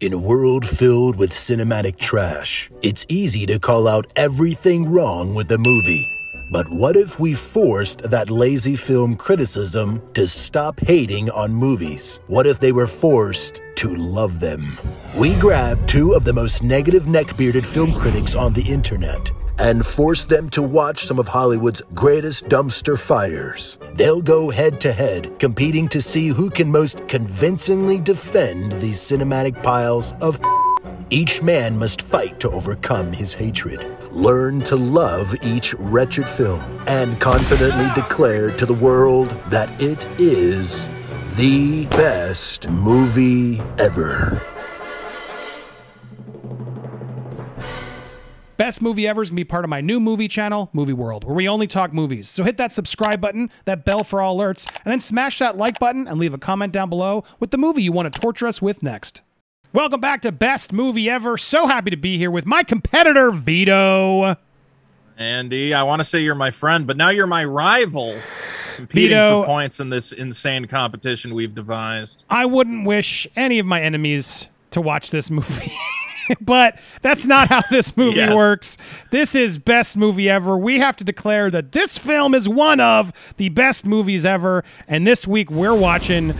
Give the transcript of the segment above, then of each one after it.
In a world filled with cinematic trash, it's easy to call out everything wrong with a movie. But what if we forced that lazy film criticism to stop hating on movies? What if they were forced to love them? We grabbed two of the most negative neckbearded film critics on the internet and force them to watch some of Hollywood's greatest dumpster fires. They'll go head to head, competing to see who can most convincingly defend these cinematic piles of. Each man must fight to overcome his hatred, learn to love each wretched film, and confidently declare to the world that it is the best movie ever. Best movie ever is going to be part of my new movie channel, Movie World, where we only talk movies. So hit that subscribe button, that bell for all alerts, and then smash that like button and leave a comment down below with the movie you want to torture us with next. Welcome back to Best Movie Ever. So happy to be here with my competitor, Vito. Andy, I want to say you're my friend, but now you're my rival. Competing Vito- for points in this insane competition we've devised. I wouldn't wish any of my enemies to watch this movie. but that's not how this movie Yes. works. This is best movie ever. We have to declare that this film is one of the best movies ever. And this week we're watching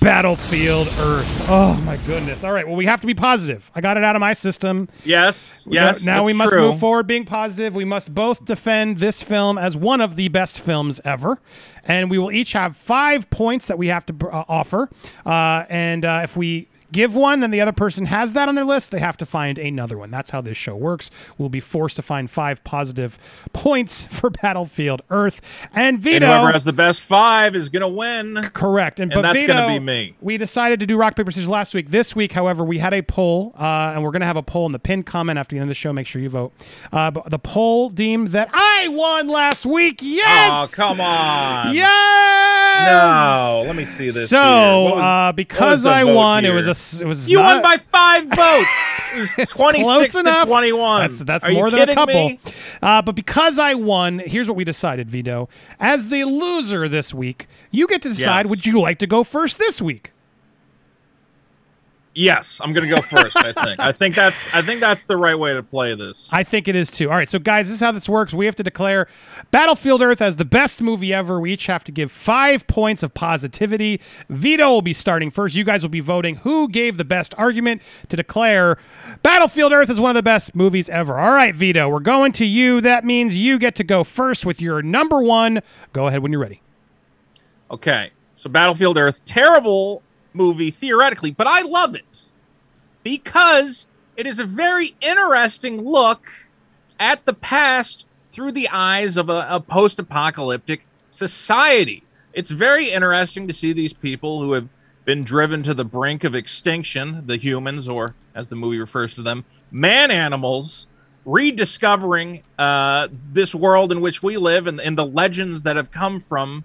Battlefield Earth. Oh my goodness. All right. Well, we have to be positive. I got it out of my system. Yes, yes. got- now we must true. move forward being positive. We must both defend this film as one of the best films ever. And we will each have five points that we have to uh, offer. Uh, and uh, if we give one, then the other person has that on their list. They have to find another one. That's how this show works. We'll be forced to find five positive points for Battlefield Earth. And And Vito. whoever has the best five is gonna win. Correct, and, And but that's gonna be me. We decided to do rock paper scissors last week. This week, however, we had a poll, uh, and we're going to have a poll in the pinned comment after the end of the show. Make sure you vote. Uh, but the poll deemed that I won last week. Yes. Oh, come on. Yes. No, let me see this. So, was- uh, because I won, it was a it was You not- won by five votes. It was 26 to enough. 21. That's that's more than a couple. Uh, but because I won, here's what we decided, Vito. As the loser this week, you get to decide: Yes. Would you like to go first this week? Yes, I'm gonna go first. I think. I think that's. I think that's the right way to play this. I think it is too. All right, so guys, this is how this works. We have to declare Battlefield Earth as the best movie ever. We each have to give five points of positivity. Vito will be starting first. You guys will be voting who gave the best argument to declare Battlefield Earth is one of the best movies ever. All right, Vito, we're going to you. That means you get to go first with your number one. Go ahead when you're ready. Okay, so Battlefield Earth, terrible movie theoretically, but I love it because it is a very interesting look at the past through the eyes of a, a post apocalyptic society. It's very interesting to see these people who have been driven to the brink of extinction, the humans, or as the movie refers to them, man animals, rediscovering uh, this world in which we live and, and the legends that have come from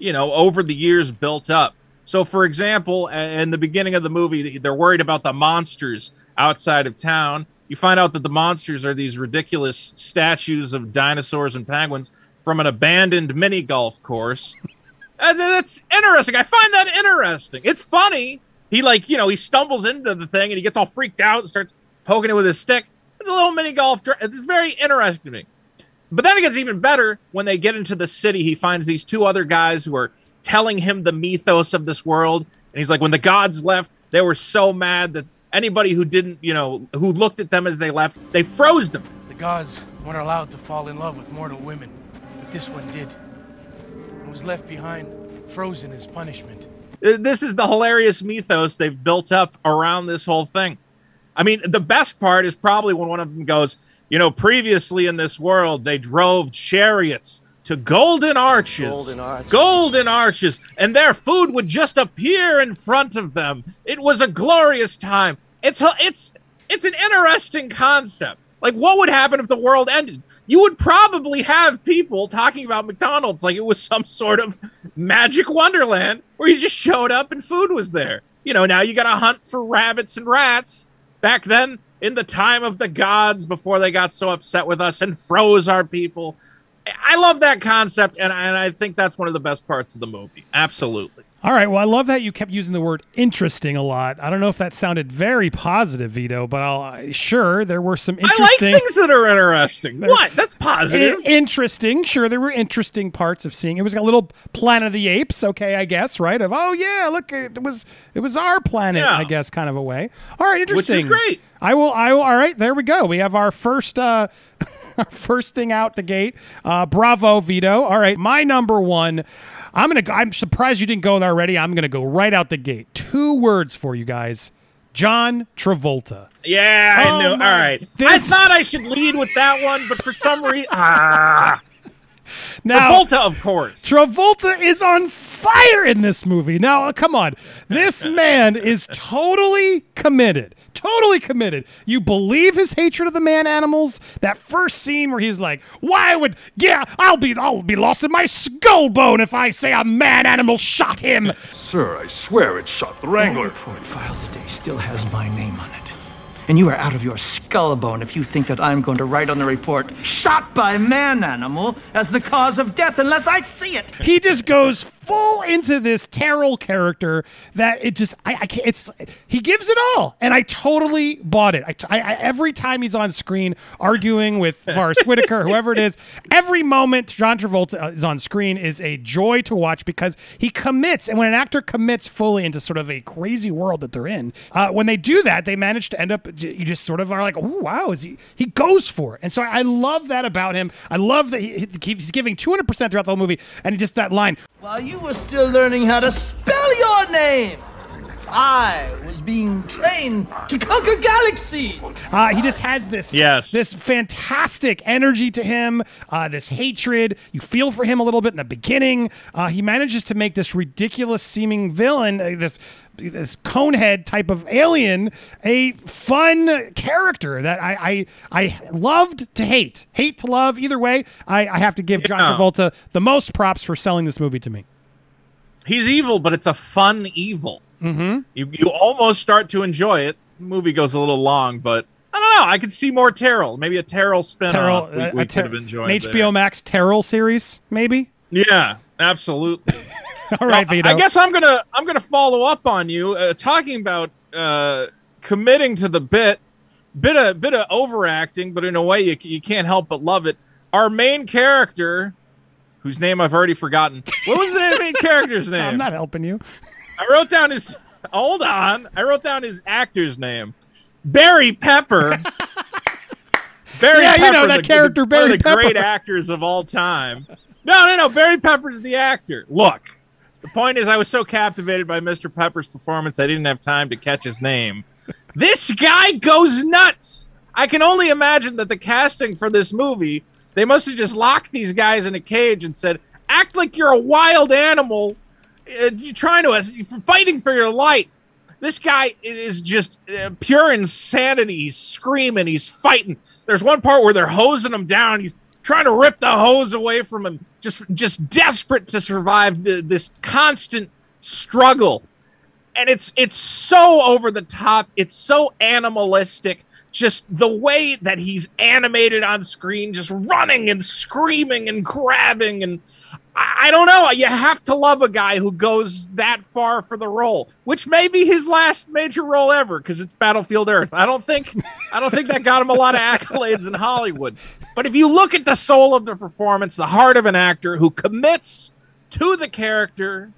you know, over the years built up. So, for example, in the beginning of the movie, they're worried about the monsters outside of town. You find out that the monsters are these ridiculous statues of dinosaurs and penguins from an abandoned mini golf course. That's interesting. I find that interesting. It's funny. He like, you know, he stumbles into the thing and he gets all freaked out and starts poking it with his stick. It's a little mini golf. dr- It's very interesting to me. But then it gets even better when they get into the city. He finds these two other guys who are telling him the mythos of this world. And he's like, when the gods left, they were so mad that anybody who didn't, you know, who looked at them as they left, they froze them. The gods weren't allowed to fall in love with mortal women, but this one did. And was left behind, frozen as punishment. This is the hilarious mythos they've built up around this whole thing. I mean, the best part is probably when one of them goes, you know, previously in this world, they drove chariots to golden arches. Golden arches. Golden arches. And their food would just appear in front of them. It was a glorious time. It's it's it's an interesting concept. Like, what would happen if the world ended? You would probably have people talking about McDonald's like it was some sort of magic wonderland where you just showed up and food was there. You know, now you got to hunt for rabbits and rats. Back then, in the time of the gods, before they got so upset with us and froze our people, I love that concept, and, and I think that's one of the best parts of the movie. Absolutely. All right. Well, I love that you kept using the word interesting a lot. I don't know if that sounded very positive, Vito, but I'll sure there were some I like interesting. things that are interesting. What? That's positive. Interesting. Sure, there were interesting parts of seeing. It was a little Planet of the Apes. Okay, I guess right. Of oh yeah, look, it was it was our planet. Yeah. I guess kind of a way. All right, Which interesting. is great. I will. I will. All right, there we go. We have our first. uh first thing out the gate. Uh, bravo, Vito. All right, my number one. I'm gonna. go I'm surprised you didn't go there already. I'm gonna go right out the gate. Two words for you guys. John Travolta. yeah, I Oh know. All my- right. I thought I should lead with that one, but for some reason, ah, Now, Travolta, of course. Travolta is on fire in this movie. Now, come on. This man is totally committed. Totally committed. You believe his hatred of the man animals? That first scene where he's like, "Why would yeah, I'll be I'll be lost in my skull bone if I say a man animal shot him." Sir, I swear it shot the Wrangler. Oh, the Wrangler. report filed today still has my name on it. And you are out of your skull bone if you think that I'm going to write on the report, shot by man animal as the cause of death unless I see it. he just goes full into this Terl character that it just I, I can't it's he gives it all and I totally bought it. I, I- I- every time he's on screen arguing with Forest Whitaker whoever it is every moment John Travolta is on screen is a joy to watch because he commits and when an actor commits fully into sort of a crazy world that they're in uh, when they do that they manage to end up you just sort of are like oh wow is he he goes for it. And so I love that about him. I love that he, he's giving 200% throughout the whole movie and just that line While you were still learning how to spell your name, I was being trained to conquer galaxies. Uh, he just has this Yes. this fantastic energy to him, uh, this hatred. You feel for him a little bit in the beginning. Uh, he manages to make this ridiculous seeming villain, uh, this this conehead type of alien, a fun character that I I, I loved to hate, hate to love. Either way, I, I have to give John Travolta the most props for selling this movie to me. He's evil, but it's a fun evil. Mm-hmm. You you almost start to enjoy it. The movie goes a little long, but I don't know. I could see more Terl. Maybe a Terl spinoff. Terl, we, uh, we could Ter- have enjoyed. an HBO there. Max Terl series, maybe. Yeah, absolutely. All right, Now, Vito. I guess I'm gonna I'm gonna follow up on you uh, talking about uh, committing to the bit, bit of bit of overacting, but in a way you you can't help but love it. Our main character, whose name I've already forgotten. What was the main character's name? I'm not helping you. I wrote down his. Hold on. I wrote down his actor's name, Barry Pepper. Barry Yeah, you know that the- character, the, Barry one of the Pepper. great actors of all time. No, no, no. Barry Pepper's the actor. Look, the point is, I was so captivated by Mr. Pepper's performance, I didn't have time to catch his name. This guy goes nuts. I can only imagine that the casting for this movie, they must have just locked these guys in a cage and said, "Act like you're a wild animal. Uh, you're trying to, you're fighting for your life." This guy is just uh, pure insanity. He's screaming. He's fighting. There's one part where they're hosing him down. He's trying to rip the hose away from him. Just, just desperate to survive th- this constant struggle and it's it's so over the top it's so animalistic just the way that he's animated on screen just running and screaming and grabbing and I, I don't know. You have to love a guy who goes that far for the role which may be his last major role ever because it's battlefield earth. I don't think i don't think that got him a lot of accolades in hollywood. But if you look at the soul of the performance the heart of an actor who commits to the character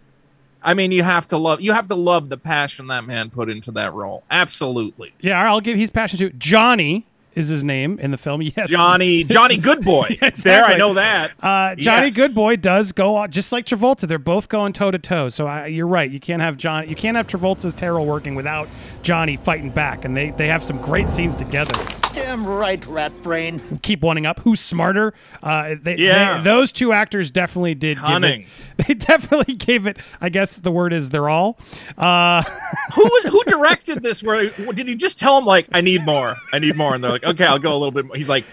I mean, you have to love you have to love the passion that man put into that role. Absolutely. Yeah, I'll give. He's passion too. Johnny is his name in the film. Yes, Johnny Johnny Goodboy. There, Exactly. I know that. Uh, Johnny Yes. Goodboy does go out just like Travolta. They're both going toe to toe. So I, you're right. You can't have John. You can't have Travolta's Terl working without Johnny fighting back. And they they have some great scenes together. Damn right, rat brain. Keep wanting up. Who's smarter? Uh, they, Yeah. they- those two actors definitely did. Cunning. Give it, they definitely gave it. I guess the word is they're all. Uh, Who was who directed this? Where did he just tell him like, I need more, I need more, and they're like, okay, I'll go a little bit more. He's like,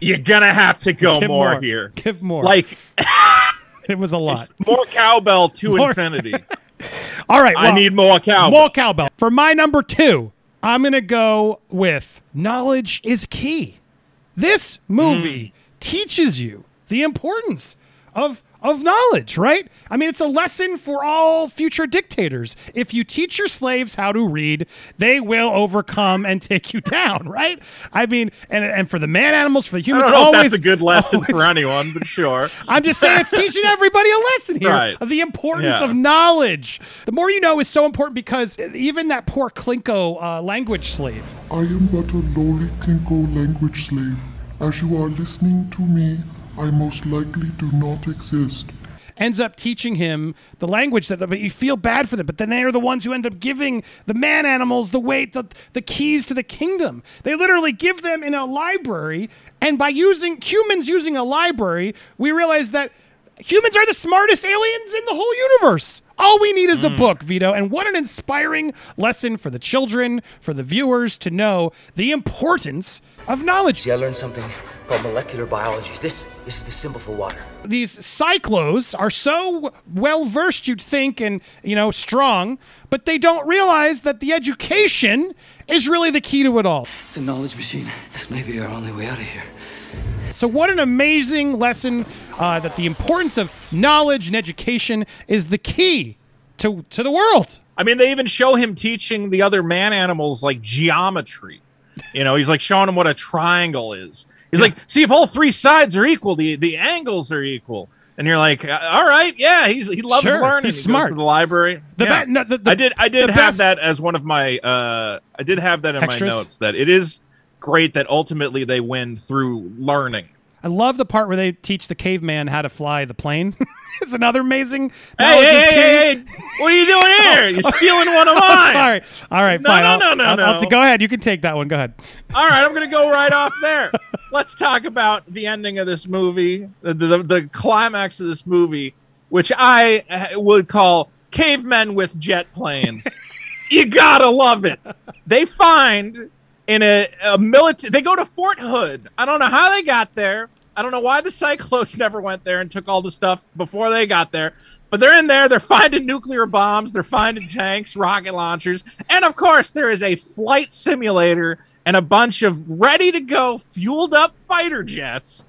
you're gonna have to go give more, here. Give more. Like it was a lot. more cowbell to More- infinity. All right. I need more cowbell. More cowbell. For my number two, I'm going to go with knowledge is key. This movie hmm. teaches you the importance of of knowledge, right? I mean, it's a lesson for all future dictators. If you teach your slaves how to read, they will overcome and take you down, right? I mean, and and for the man animals, for the I humans, don't know always if that's a good lesson always- for anyone, but sure. I'm just saying it's teaching everybody a lesson here Right. of the importance Yeah. of knowledge. The more you know is so important because even that poor Chinko uh, language slave. I am but a lowly Chinko language slave. As you are listening to me, I most likely do not exist. ends up teaching him the language that but you feel bad for them but then they are the ones who end up giving the man animals the weight the, the keys to the kingdom they literally give them in a library and by using humans using a library we realize that humans are the smartest aliens in the whole universe all we need is a hmm. book vito and what an inspiring lesson for the children for the viewers to know the importance of knowledge See, I learned something called molecular biology. This, this is the symbol for water. these Psychlos are so well versed you'd think and you know strong but they don't realize that the education is really the key to it all It's a knowledge machine. This may be our only way out of here. So what an amazing lesson uh, that the importance of knowledge and education is the key to to the world I mean, they even show him teaching the other man animals like geometry. You know, he's like showing them what a triangle is. He's like, see if all three sides are equal, the the angles are equal. And you're like, uh, all right, yeah, he's he loves Sure, learning. he's he smart. Goes to the library. The Yeah. ba- no, the- the- I did I did have best- that as one of my uh I did have that in Extras? my notes that it is great that ultimately they win through learning. i love the part where they teach the caveman how to fly the plane it's another amazing Hey, hey, hey, hey, what are you doing here? You're stealing one of mine. Oh, sorry all right No, fine no, I'll- no, no, I'll- I'll- no. go ahead you can take that one go ahead All right, I'm going to go right off there. Let's talk about the ending of this movie, the, the, the climax of this movie, which I uh, would call cavemen with jet planes. you gotta love it. They find in a, a military, they go to Fort Hood. I don't know how they got there. I don't know why the Psychlos never went there and took all the stuff before they got there. But they're in there. They're finding nuclear bombs. They're finding tanks, rocket launchers, and of course, there is a flight simulator and a bunch of ready to go, fueled up fighter jets.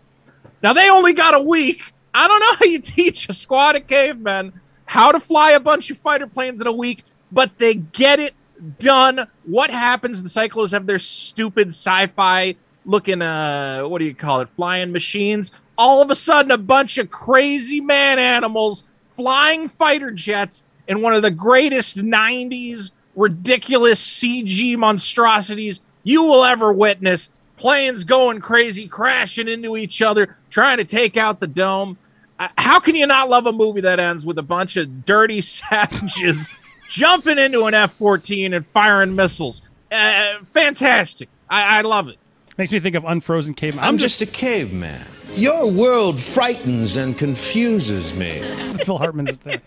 Now they only got a week. I don't know how you teach a squad of cavemen how to fly a bunch of fighter planes in a week, but they get it done. What happens? The Psychlos have their stupid sci-fi looking uh what do you call it? Flying machines. All of a sudden a bunch of crazy man animals flying fighter jets in one of the greatest 90s ridiculous CG monstrosities you will ever witness. Planes going crazy, crashing into each other, trying to take out the dome. Uh, how can you not love a movie that ends with a bunch of dirty savages jumping into an F 14 and firing missiles? Uh, fantastic. I, I love it. Makes me think of Unfrozen Caveman. I'm just a caveman. Your world frightens and confuses me. Phil Hartman's there.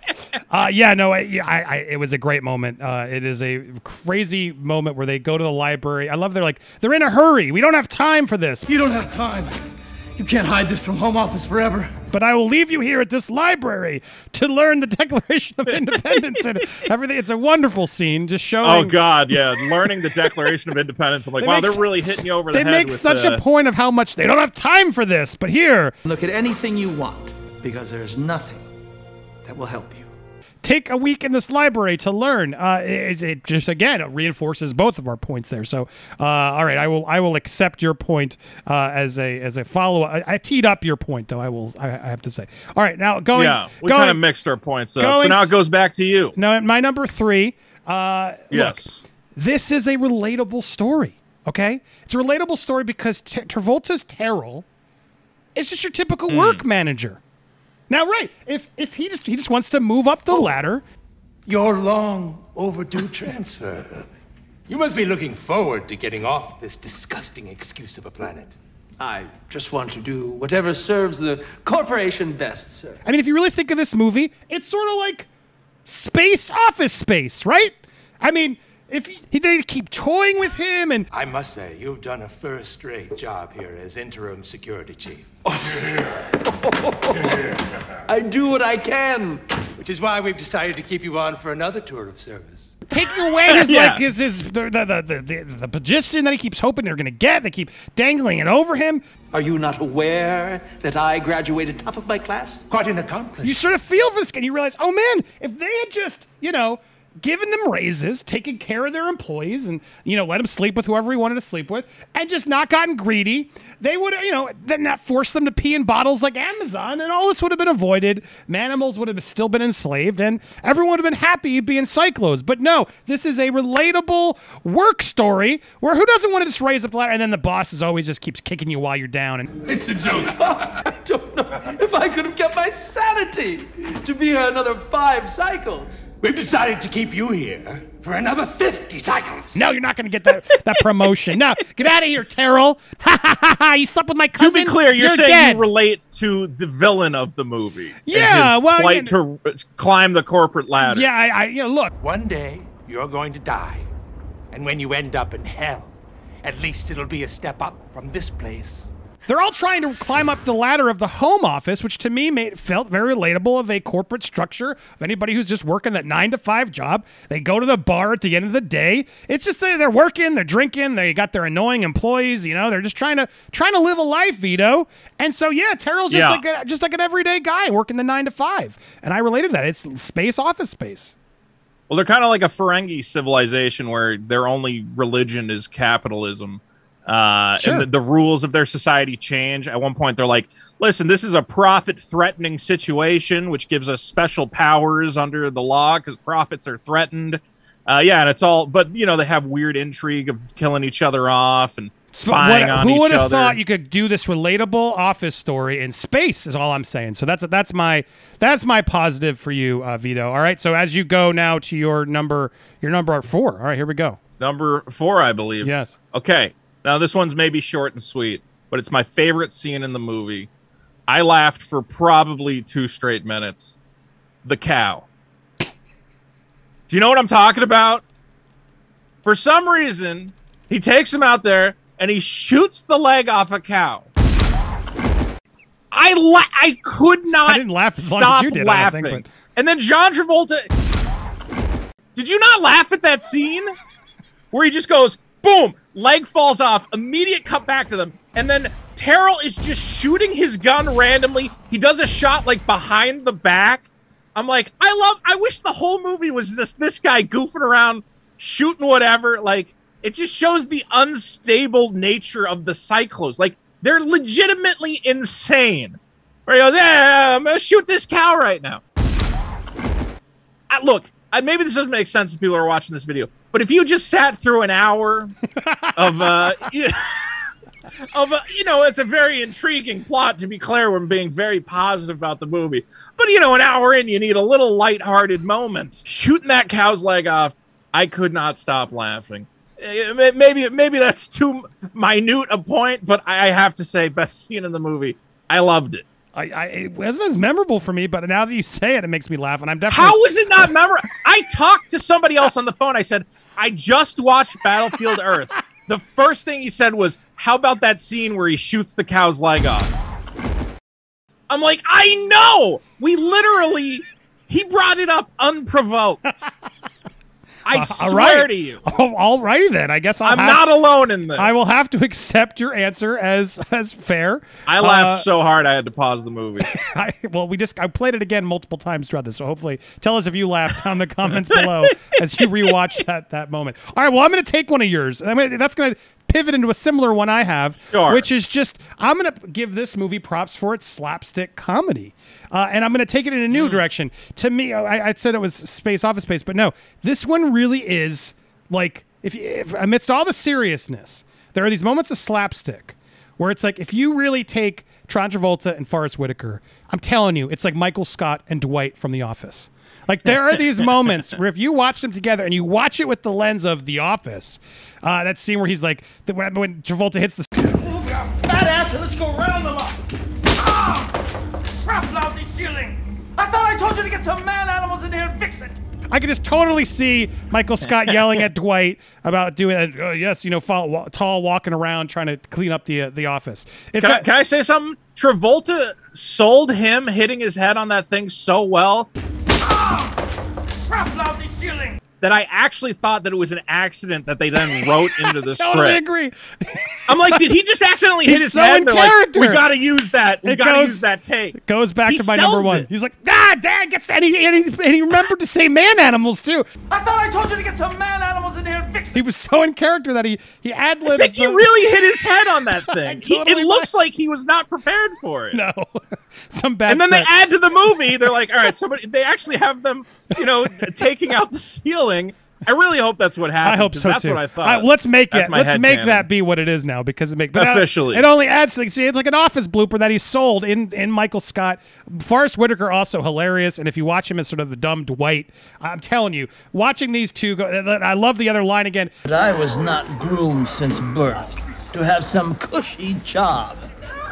Uh, yeah, no, I, I, I, it was a great moment. Uh, it is a crazy moment where they go to the library. I love they're like they're in a hurry. We don't have time for this. You don't have time. You can't hide this from Home Office forever. But I will leave you here at this library to learn the Declaration of Independence and everything. It's a wonderful scene, just showing. Oh God, yeah. Learning the Declaration of Independence. I'm like, They wow, make they're really hitting you over the They head. make with, such uh, a point of how much they don't have time for this. But here, Look at anything you want, because there's nothing that will help you. Take a week in this library to learn. Uh, it, it just again it reinforces both of our points there. So, uh, all right, I will I will accept your point uh, as a as a follow. I, I teed up your point though. I will I, I have to say. All right, now going. Yeah, we kind of mixed our points up. So now it goes back to you. No, my number three. Uh, look, Yes. this is a relatable story. Okay, it's a relatable story because T- Travolta's Terl is just your typical Hmm. work manager. Now, right? If if he just he just wants to move up the Oh. ladder, Your long overdue transfer. You must be looking forward to getting off this disgusting excuse of a planet. I just want to do whatever serves the corporation best, sir. I mean, if you really think of this movie, it's sort of like space office space, right? I mean, if he, they keep toying with him and I must say, you've done a first rate job here as interim security chief. I do what I can. Which is why we've decided to keep you on for another tour of service. taking away his Yeah. like his his the the, the the the the position that he keeps hoping they're gonna get. They keep dangling it over him. Are you not aware that I graduated top of my class? Quite an accomplishment. You sort of feel for this guy, and you realize, oh man, if they had just you know given them raises, taking care of their employees, and you know let them sleep with whoever he wanted to sleep with, and just not gotten greedy, they would you know then not force them to pee in bottles like Amazon, and all this would have been avoided. Manimals would have still been enslaved, and everyone would have been happy being Psychlos. But no, this is a relatable work story where who doesn't want to just raise up the ladder, and then the boss is always just keeps kicking you while you're down, and It's a joke. I don't know if I could have kept my sanity to be here another five cycles. We've decided to keep you here for another 50 cycles. No, you're not going to get that that promotion. No, get out of here, Terl. Ha ha ha ha! You slept with my cousin. To be clear, you're, saying dead. you relate to the villain of the movie. and Yeah, his well, plight you to climb the corporate ladder. Yeah, I, I you know, look. One day, you're going to die. And when you end up in hell, at least it'll be a step up from this place. They're all trying to climb up the ladder of the home office, which to me made felt very relatable of a corporate structure of anybody who's just working that nine to five job. They go to the bar at the end of the day. It's just they're working, they're drinking, they got their annoying employees. You know, they're just trying to trying to live a life, Vito. And so yeah, Terl's just Yeah. like a, just like an everyday guy working the nine to five, and I related that. It's space office space. Well, they're kind of like a Ferengi civilization where their only religion is capitalism. Uh, Sure. And the, the rules of their society change. At one point, they're like, listen, this is a profit threatening situation, which gives us special powers under the law because profits are threatened. Uh, yeah, and it's all, but you know, they have weird intrigue of killing each other off and spying what- on who each would have thought you could do this relatable office story in space? Is all I'm saying. So that's that's my that's my positive for you, uh, Vito. All right. So as you go now to your number your number four. All right, here we go. Number four, I believe. Yes. Okay. Now this one's maybe short and sweet, but it's my favorite scene in the movie. I laughed for probably two straight minutes. The cow. Do you know what I'm talking about? For some reason, he takes him out there and he shoots the leg off a cow. I la- I could not I didn't laugh as long as stop you did, laughing. think, but- And then John Travolta Did you not laugh at that scene? Where he just goes, boom, leg falls off, immediate cut back to them, and then Terl is just shooting his gun randomly. He does a shot like behind the back. I'm like, I love I wish the whole movie was just this guy goofing around, shooting whatever. Like, it just shows the unstable nature of the Psychlos. Like, they're legitimately insane. Where he goes, yeah, I'm gonna shoot this cow right now. I, look, maybe this doesn't make sense if people are watching this video, but if you just sat through an hour of, uh, of, uh, you know, it's a very intriguing plot. To be clear, we're being very positive about the movie, but you know, an hour in, you need a little lighthearted moment. Shooting that cow's leg off, I could not stop laughing. Eh, Maybe, maybe that's too minute a point, but I have to say, best scene in the movie. I loved it. I, I it wasn't as memorable for me, but now that you say it, it makes me laugh, and I'm definitely How is it not memorable? I talked to somebody else on the phone. I said, I just watched Battlefield Earth. The first thing he said was, How about that scene where he shoots the cow's leg off? I'm like, I know. We literally, he brought it up unprovoked. I Uh, swear right. to you. Oh, all righty then. I guess I'll I'm have- not alone in this. I will have to accept your answer as as fair. I laughed Uh, so hard I had to pause the movie. I, well, we just I played it again multiple times throughout this, so hopefully tell us if you laughed down in the comments below as you rewatch that that moment. All right, well, I'm going to take one of yours. I mean, that's going to pivot into a similar one I have, Sure. which is just I'm going to give this movie props for its slapstick comedy, uh, and I'm going to take it in a new direction. To me, I, I said it was space office space, but no, this one really is like if, you, if amidst all the seriousness, there are these moments of slapstick where it's like if you really take Tron Travolta and Forest Whitaker, I'm telling you, it's like Michael Scott and Dwight from The Office. Like there are these moments where if you watch them together and you watch it with the lens of The Office, uh, that scene where he's like the, when, when Travolta hits the Fat ass, and let's go round them up. Ah! Crap, lousy ceiling. I thought I told you to get some man animals in here and fix it. I can just totally see Michael Scott yelling at Dwight about doing that. Uh, yes, you know, fall, wa- tall walking around trying to clean up the uh, the office. In Can I, can I say something? Travolta sold him hitting his head on that thing so well. Crap, lousy ceiling. That I actually thought that it was an accident that they then wrote into the totally script. agree. I'm like, did he just accidentally hit He's his so head? in They're like, character. we got to use that. We It got to goes- use that take. Goes back He to my number one. it. He's like, ah, Dad gets and he, and he and he remembered to say man animals too. I thought I told you to get some man animals in here and fix It. He was so in character that he he ad I libs. think he really hit his head on that thing. He- totally it looks like he was not prepared for it. no some bad. and then they add to the movie. They're like, all right, somebody. They actually have them, you know, taking out the ceiling. I really hope that's what happened. I hope 'cause so That's too. what I thought. All right, let's make That's it. Let's make headcanon. that be what it is now because it make but it- Officially. It only adds like see it's like an office blooper that he sold in in Michael Scott. Forest Whitaker also hilarious, and if you watch him as sort of the dumb Dwight, I'm telling you, watching these two go. I love the other line again. But I was not groomed since birth to have some cushy job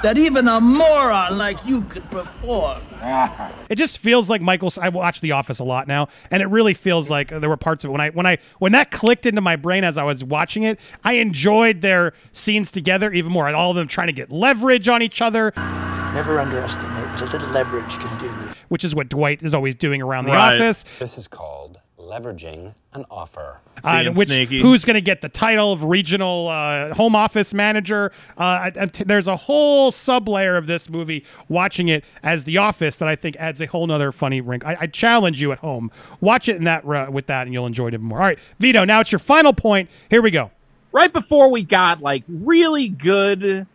that even a moron like you could perform. It just feels like Michael's. I watch The Office a lot now, and it really feels like there were parts of it when I when I when that clicked into my brain as I was watching it. I enjoyed their scenes together even more. All of them trying to get leverage on each other, Never underestimate what a little leverage can do. which is what Dwight is always doing around the Right. office. This is called leveraging an offer. Uh, which sneaky. who's going to get the title of regional uh, home office manager? Uh, and there's a whole sub layer of this movie watching it as The Office that I think adds a whole nother funny wrinkle. I, I challenge you at home, watch it in that uh, with that, and you'll enjoy it even more. All right, Vito. Now it's your final point. Here we go. right before we got like really good,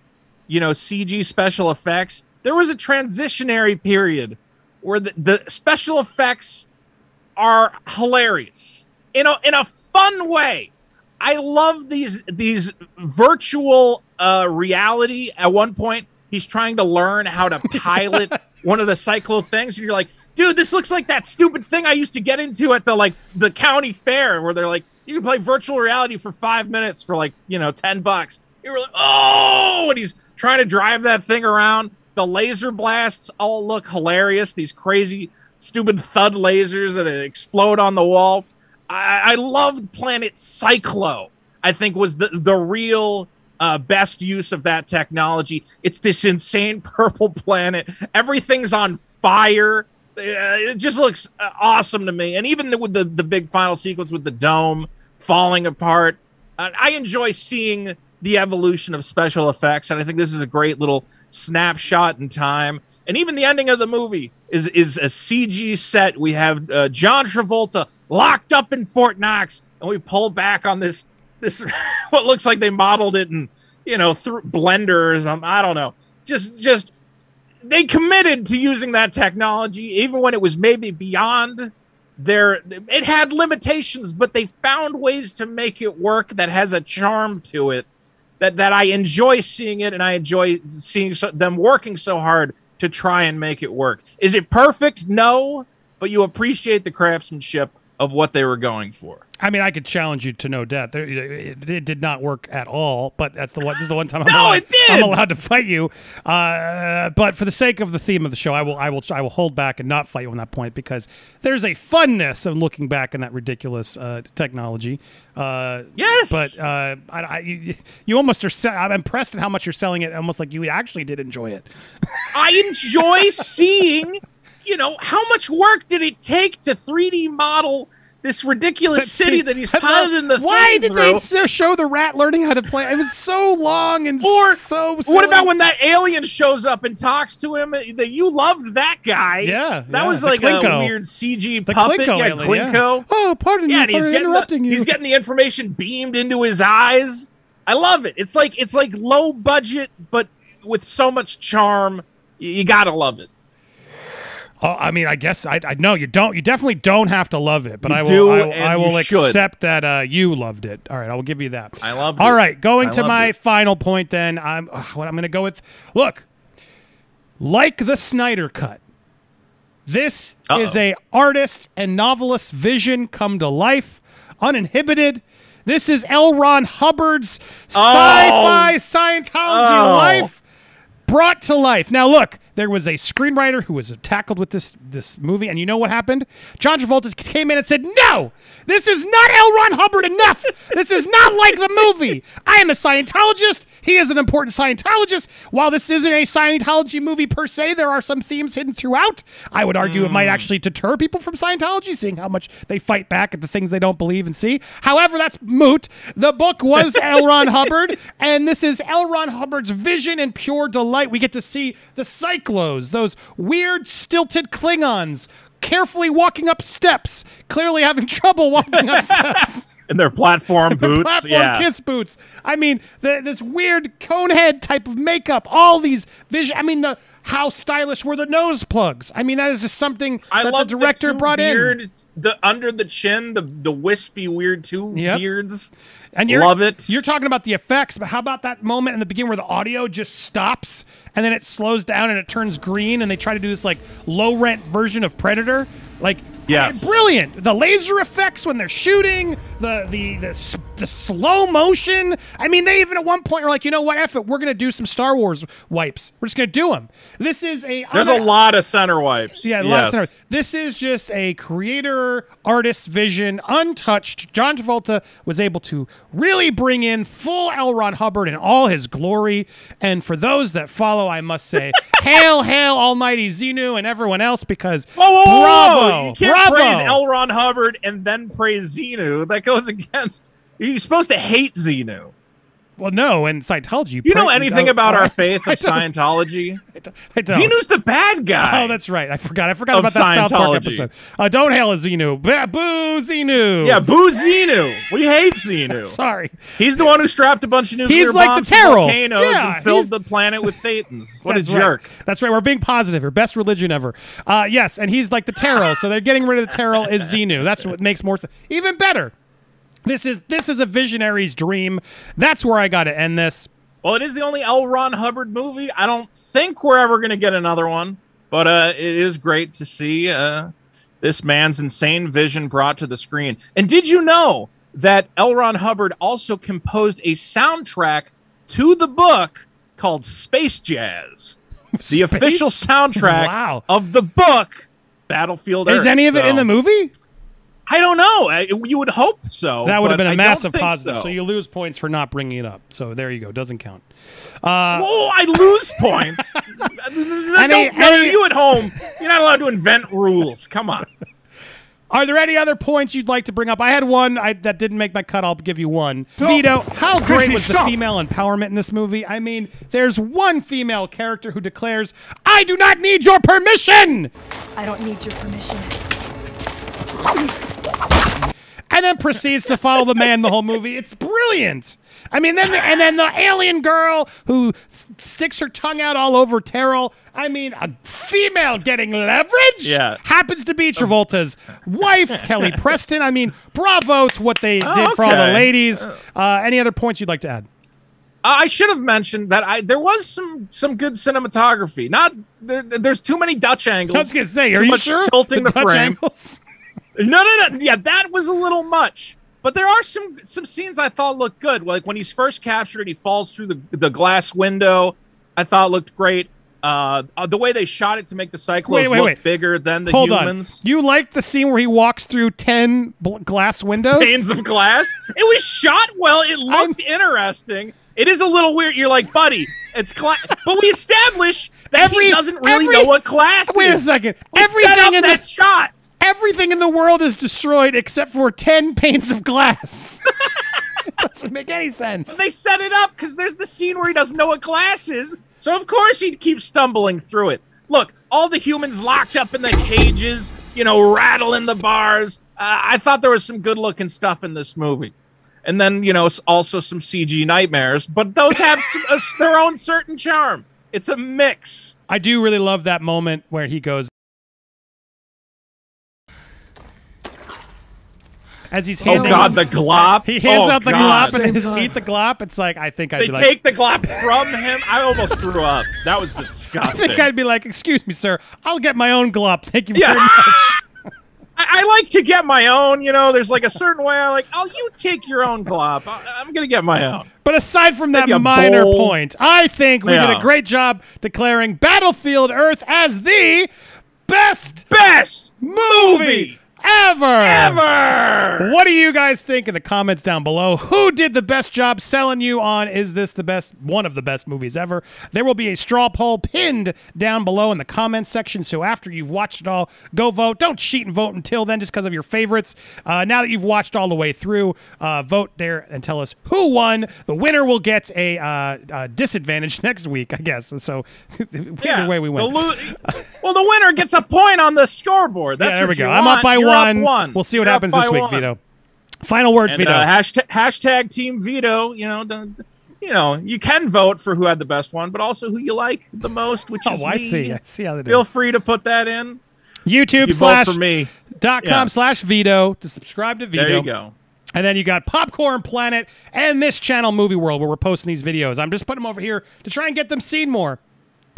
you know, CG special effects, there was a transitionary period where the, the special effects are hilarious in a in a fun way. I love these these virtual uh, reality. At one point, he's trying to learn how to pilot one of the Psychlo things, and you're like, dude, this looks like that stupid thing I used to get into at the like the county fair, where they're like, you can play virtual reality for five minutes for like you know ten bucks. You were like, oh, and he's trying to drive that thing around. The laser blasts all look hilarious. These crazy, stupid thud lasers that explode on the wall. I, I loved Planet Psychlo. I think was the the real uh, best use of that technology. It's this insane purple planet. Everything's on fire. Uh, it just looks uh, awesome to me. And even with the the big final sequence with the dome falling apart, uh, I enjoy seeing the evolution of special effects. And I think this is a great little snapshot in time. And even the ending of the movie is is a CG set. We have uh, John Travolta locked up in Fort Knox, and we pull back on this this what looks like they modeled it in you know through Blender or something. I don't know. Just just they committed to using that technology even when it was maybe beyond their it had limitations but they found ways to make it work that has a charm to it that that I enjoy seeing it and I enjoy seeing so, them working so hard to try and make it work. Is it perfect? No, but you appreciate the craftsmanship of what they were going for. I mean, I could challenge you to no death. It, it did not work at all. But that's the one. This is the one time I'm, No, allowed, it did! I'm allowed to fight you. Uh, but for the sake of the theme of the show, I will, I will, I will hold back and not fight you on that point because there's a funness of looking back on that ridiculous uh, technology. Uh, Yes! but uh, I, I, you, you almost are. Se- I'm impressed at how much you're selling it. Almost like you actually did enjoy it. I enjoy seeing, you know, how much work did it take to 3D model this ridiculous city that he's piloting the Why did through? they show the rat learning how to play? It was so long and Or so. what about when that alien shows up and talks to him? Uh, that you loved that guy. Yeah, that yeah, was the like Chinko. a weird CG The puppet. Chinko yeah, alien, yeah. Oh, pardon Yeah, me he's for interrupting the, you. He's getting the information beamed into his eyes. I love it. It's like it's like low budget, but with so much charm. You, you gotta love it. Oh, I mean, I guess I, I know you don't. You definitely don't have to love it, but I will. do, I, will- I will accept that uh, you loved it. All right, I will give you that. I loved All right, going I to my it. final point. Then I'm ugh, what I'm going to go with. Look, like the Snyder Cut. This is Uh-oh. a artist and novelist vision come to life, uninhibited. This is L. Ron Hubbard's sci-fi Scientology Oh. life brought to life. Now, look, There was a screenwriter who was tackled with this this movie, and you know what happened? John Travolta came in and said, "No, this is not L. Ron Hubbard enough. This is not like the movie. I am a Scientologist. He is an important Scientologist. While this isn't a Scientology movie per se, there are some themes hidden throughout. I would argue it might hmm. actually deter people from Scientology, seeing how much they fight back at the things they don't believe and see. However, that's moot. The book was L. Ron Hubbard, and this is L. Ron Hubbard's vision and pure delight. We get to see the Psychlos, those weird, stilted Klingons, carefully walking up steps, clearly having trouble walking up steps. In their platform boots. Platform yeah. kiss boots. I mean, the, this weird conehead type of makeup. All these vision. I mean, the how stylish were the nose plugs? I mean, that is just something I that the director two brought weird, in. The under the chin, the the wispy weird two Yep. beards. And you're, love it. You're talking about the effects, but how about that moment in the beginning where the audio just stops and then it slows down and it turns green and they try to do this like low rent version of Predator? Like, Yes. brilliant. The laser effects when they're shooting, the the the, the slow motion. I mean, they even at one point are like, you know what, F it, we're gonna do some Star Wars wipes. We're just gonna do them. This is a There's a lot of center wipes. yeah, a lot of Yes. centers. This is just a creator artist's vision, untouched. John Travolta was able to really bring in full L. Ron Hubbard in all his glory. And for those that follow, I must say, hail, hail, Almighty Xenu and everyone else, because Whoa, whoa, whoa, whoa. bravo, You can't bravo. praise L. Ron Hubbard and then praise Xenu. That goes against. You're supposed to hate Xenu. Well, no, in Scientology, You know anything oh, about our faith of Scientology? I don't. Xenu's the bad guy. Oh, that's right. I forgot. I forgot about that South Park episode. Uh, don't hail a Xenu. Boo, Xenu. Yeah, boo Xenu. We hate Xenu. Sorry. He's the one who strapped a bunch of nuclear He's like the bombs Terl. volcanoes Yeah, and filled the planet with Thetans. What a right. jerk. That's right. We're being positive here. Best religion ever. Uh, yes, and he's like the Terl. so they're getting rid of the Terl is Xenu. That's what makes more sense. Even better. This is this is a visionary's dream. That's where I got to end this. Well, it is the only L. Ron Hubbard movie. I don't think we're ever going to get another one, but uh, it is great to see uh, this man's insane vision brought to the screen. And did you know that L. Ron Hubbard also composed a soundtrack to the book called Space Jazz? The official soundtrack Wow. of the book Battlefield Is Earth. any of it in the movie? I don't know. I, you would hope so. That would have been a I don't massive positive. So. So. you lose points for not bringing it up. So there you go. Doesn't count. Uh, Whoa, I lose points. Any- Don't- no, any- you at home, you're not allowed to invent rules. Come on. Are there any other points you'd like to bring up? I had one I, that didn't make my cut. I'll give you one. Vito, how great Chrissy, was the female empowerment in this movie? I mean, there's one female character who declares, I do not need your permission! I don't need your permission. And then proceeds to follow the man the whole movie. It's brilliant. I mean, then the, and then the alien girl who sticks her tongue out all over Terl. I mean, a female getting leverage. Yeah. happens to be Travolta's wife, Kelly Preston. I mean, bravo to what they Oh, did for all the ladies. Uh, any other points you'd like to add? I should have mentioned that I there was some some good cinematography. Not there, there's too many Dutch angles. I was gonna say, are too you much sure? Tilting the, Dutch frame. angles? No, no, no. Yeah, that was a little much. But there are some some scenes I thought looked good. Like when he's first captured, and he falls through the the glass window. I thought looked great. Uh, the way they shot it to make the cyclones Wait, wait, look wait. bigger than the Hold humans. on. You liked the scene where he walks through ten bl- glass windows? Panes of glass. It was shot well. It looked interesting. It is a little weird. You're like, buddy, it's class. but we establish that Every- he doesn't really every- know what glass is Wait a second. We Everything in that the- shot. Everything in the world is destroyed except for 10 panes of glass. it doesn't make any sense. They set it up because there's the scene where he doesn't know what glass is. So of course he'd keep stumbling through it. Look, all the humans locked up in the cages, you know, rattling the bars. Uh, I thought there was some good looking stuff in this movie. And then, you know, also some CG nightmares, but those have some, uh, their own certain charm. It's a mix. I do really love that moment where he goes, as he's Oh handing God, the glop! he hands Oh, out the God. glop and Same his eat the glop. It's like I think I'd They be like, take the glop from him. I almost threw up. That was disgusting. I think I'd be like, excuse me, sir, I'll get my own glop. Thank you Yeah. very much. I, I like to get my own. You know, there's like a certain way I like. Oh, you take your own glop. I, I'm gonna get my own. But aside from that Maybe a minor bowl. point, I think we did a great job declaring Battlefield Earth as the best Best movie ever. ever. What do you guys think in the comments down below? Who did the best job selling you on is this the best one of the best movies ever? There will be a straw poll pinned down below in the comments section. So after you've watched it all, go vote. Don't cheat and vote until then just because of your favorites. Uh, now that you've watched all the way through, uh, vote there and tell us who won. The winner will get a uh, uh, disadvantage next week, I guess. So either way, we The win. lo- well, the winner gets a point on the scoreboard. That's yeah, there what we go. you I'm want. up by You're one. one. We'll see what You're happens this week, one. Vito. Final words, And, Vito. uh, hashtag, hashtag Team Vito. You know, you know, you can vote for who had the best one, but also who you like the most, which is oh, I me. see. I see how that is. Feel free to put that in. YouTube You slash for me. dot com Yeah. slash Vito to subscribe to Vito. There you go. And then you got Popcorn Planet and this channel Movie World where we're posting these videos. I'm just putting them over here to try and get them seen more.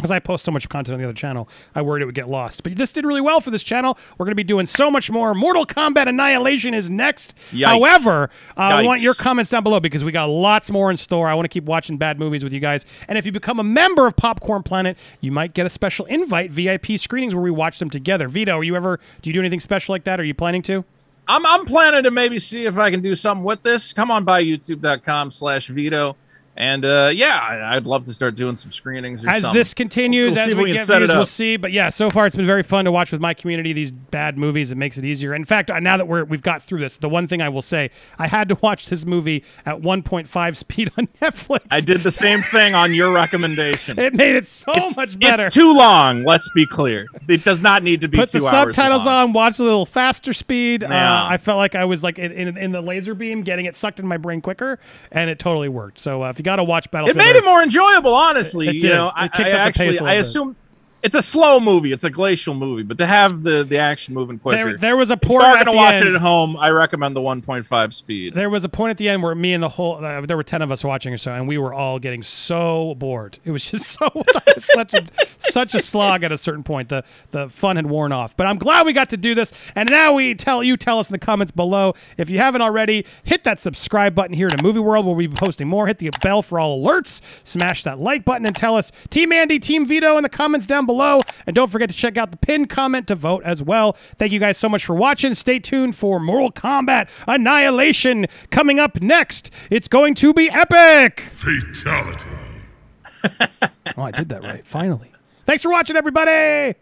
Because I post so much content on the other channel, I worried it would get lost. But this did really well for this channel. We're going to be doing so much more. Mortal Kombat Annihilation is next. Yikes. However, uh, we want your comments down below because we got lots more in store. I want to keep watching bad movies with you guys. And if you become a member of Popcorn Planet, you might get a special invite VIP screenings where we watch them together. Vito, are you ever do you do anything special like that? Are you planning to? I'm I'm planning to maybe see if I can do something with this. Come on by youtube.com slash Vito. And uh, yeah, I'd love to start doing some screenings or as something. this continues, We'll as if we, get views, we'll see. But yeah, so far it's been very fun to watch with my community these bad movies. It makes it easier. In fact, now that we're we've got through this, the one thing I will say, I had to watch this movie at 1.5 speed on Netflix. I did the same thing on your recommendation. It made it so it's, much better. It's too long. Let's be clear. It does not need to be Put the subtitles on, watch a little faster speed. Uh, I felt like I was like in, in, in the laser beam, getting it sucked in my brain quicker, and it totally worked. So uh, if you got to watch It made Earth- it more enjoyable, honestly. It you did. know, It I, kicked I up the pace actually, I assume it's a slow movie. It's a glacial movie, but to have the the action moving quicker. There- there was a point. if you're going to watch end. it at home, I recommend the 1.5 speed. There was a point at the end where me and the whole uh, there were ten of us watching or so, and we were all getting so bored. It was just so such a such a slog at a certain point. The the fun had worn off. But I'm glad we got to do this. And now we tell you tell us in the comments below if you haven't already. Hit that subscribe button here to Movie World where we'll be posting more. Hit the bell for all alerts. Smash that like button and tell us Team Andy, Team Vito in the comments down below. And don't forget to check out the pinned comment to vote as well. Thank you guys so much for watching. Stay tuned for Mortal Kombat Annihilation coming up next. It's going to be epic. Fatality. oh, I did that right. Finally. Thanks for watching, everybody.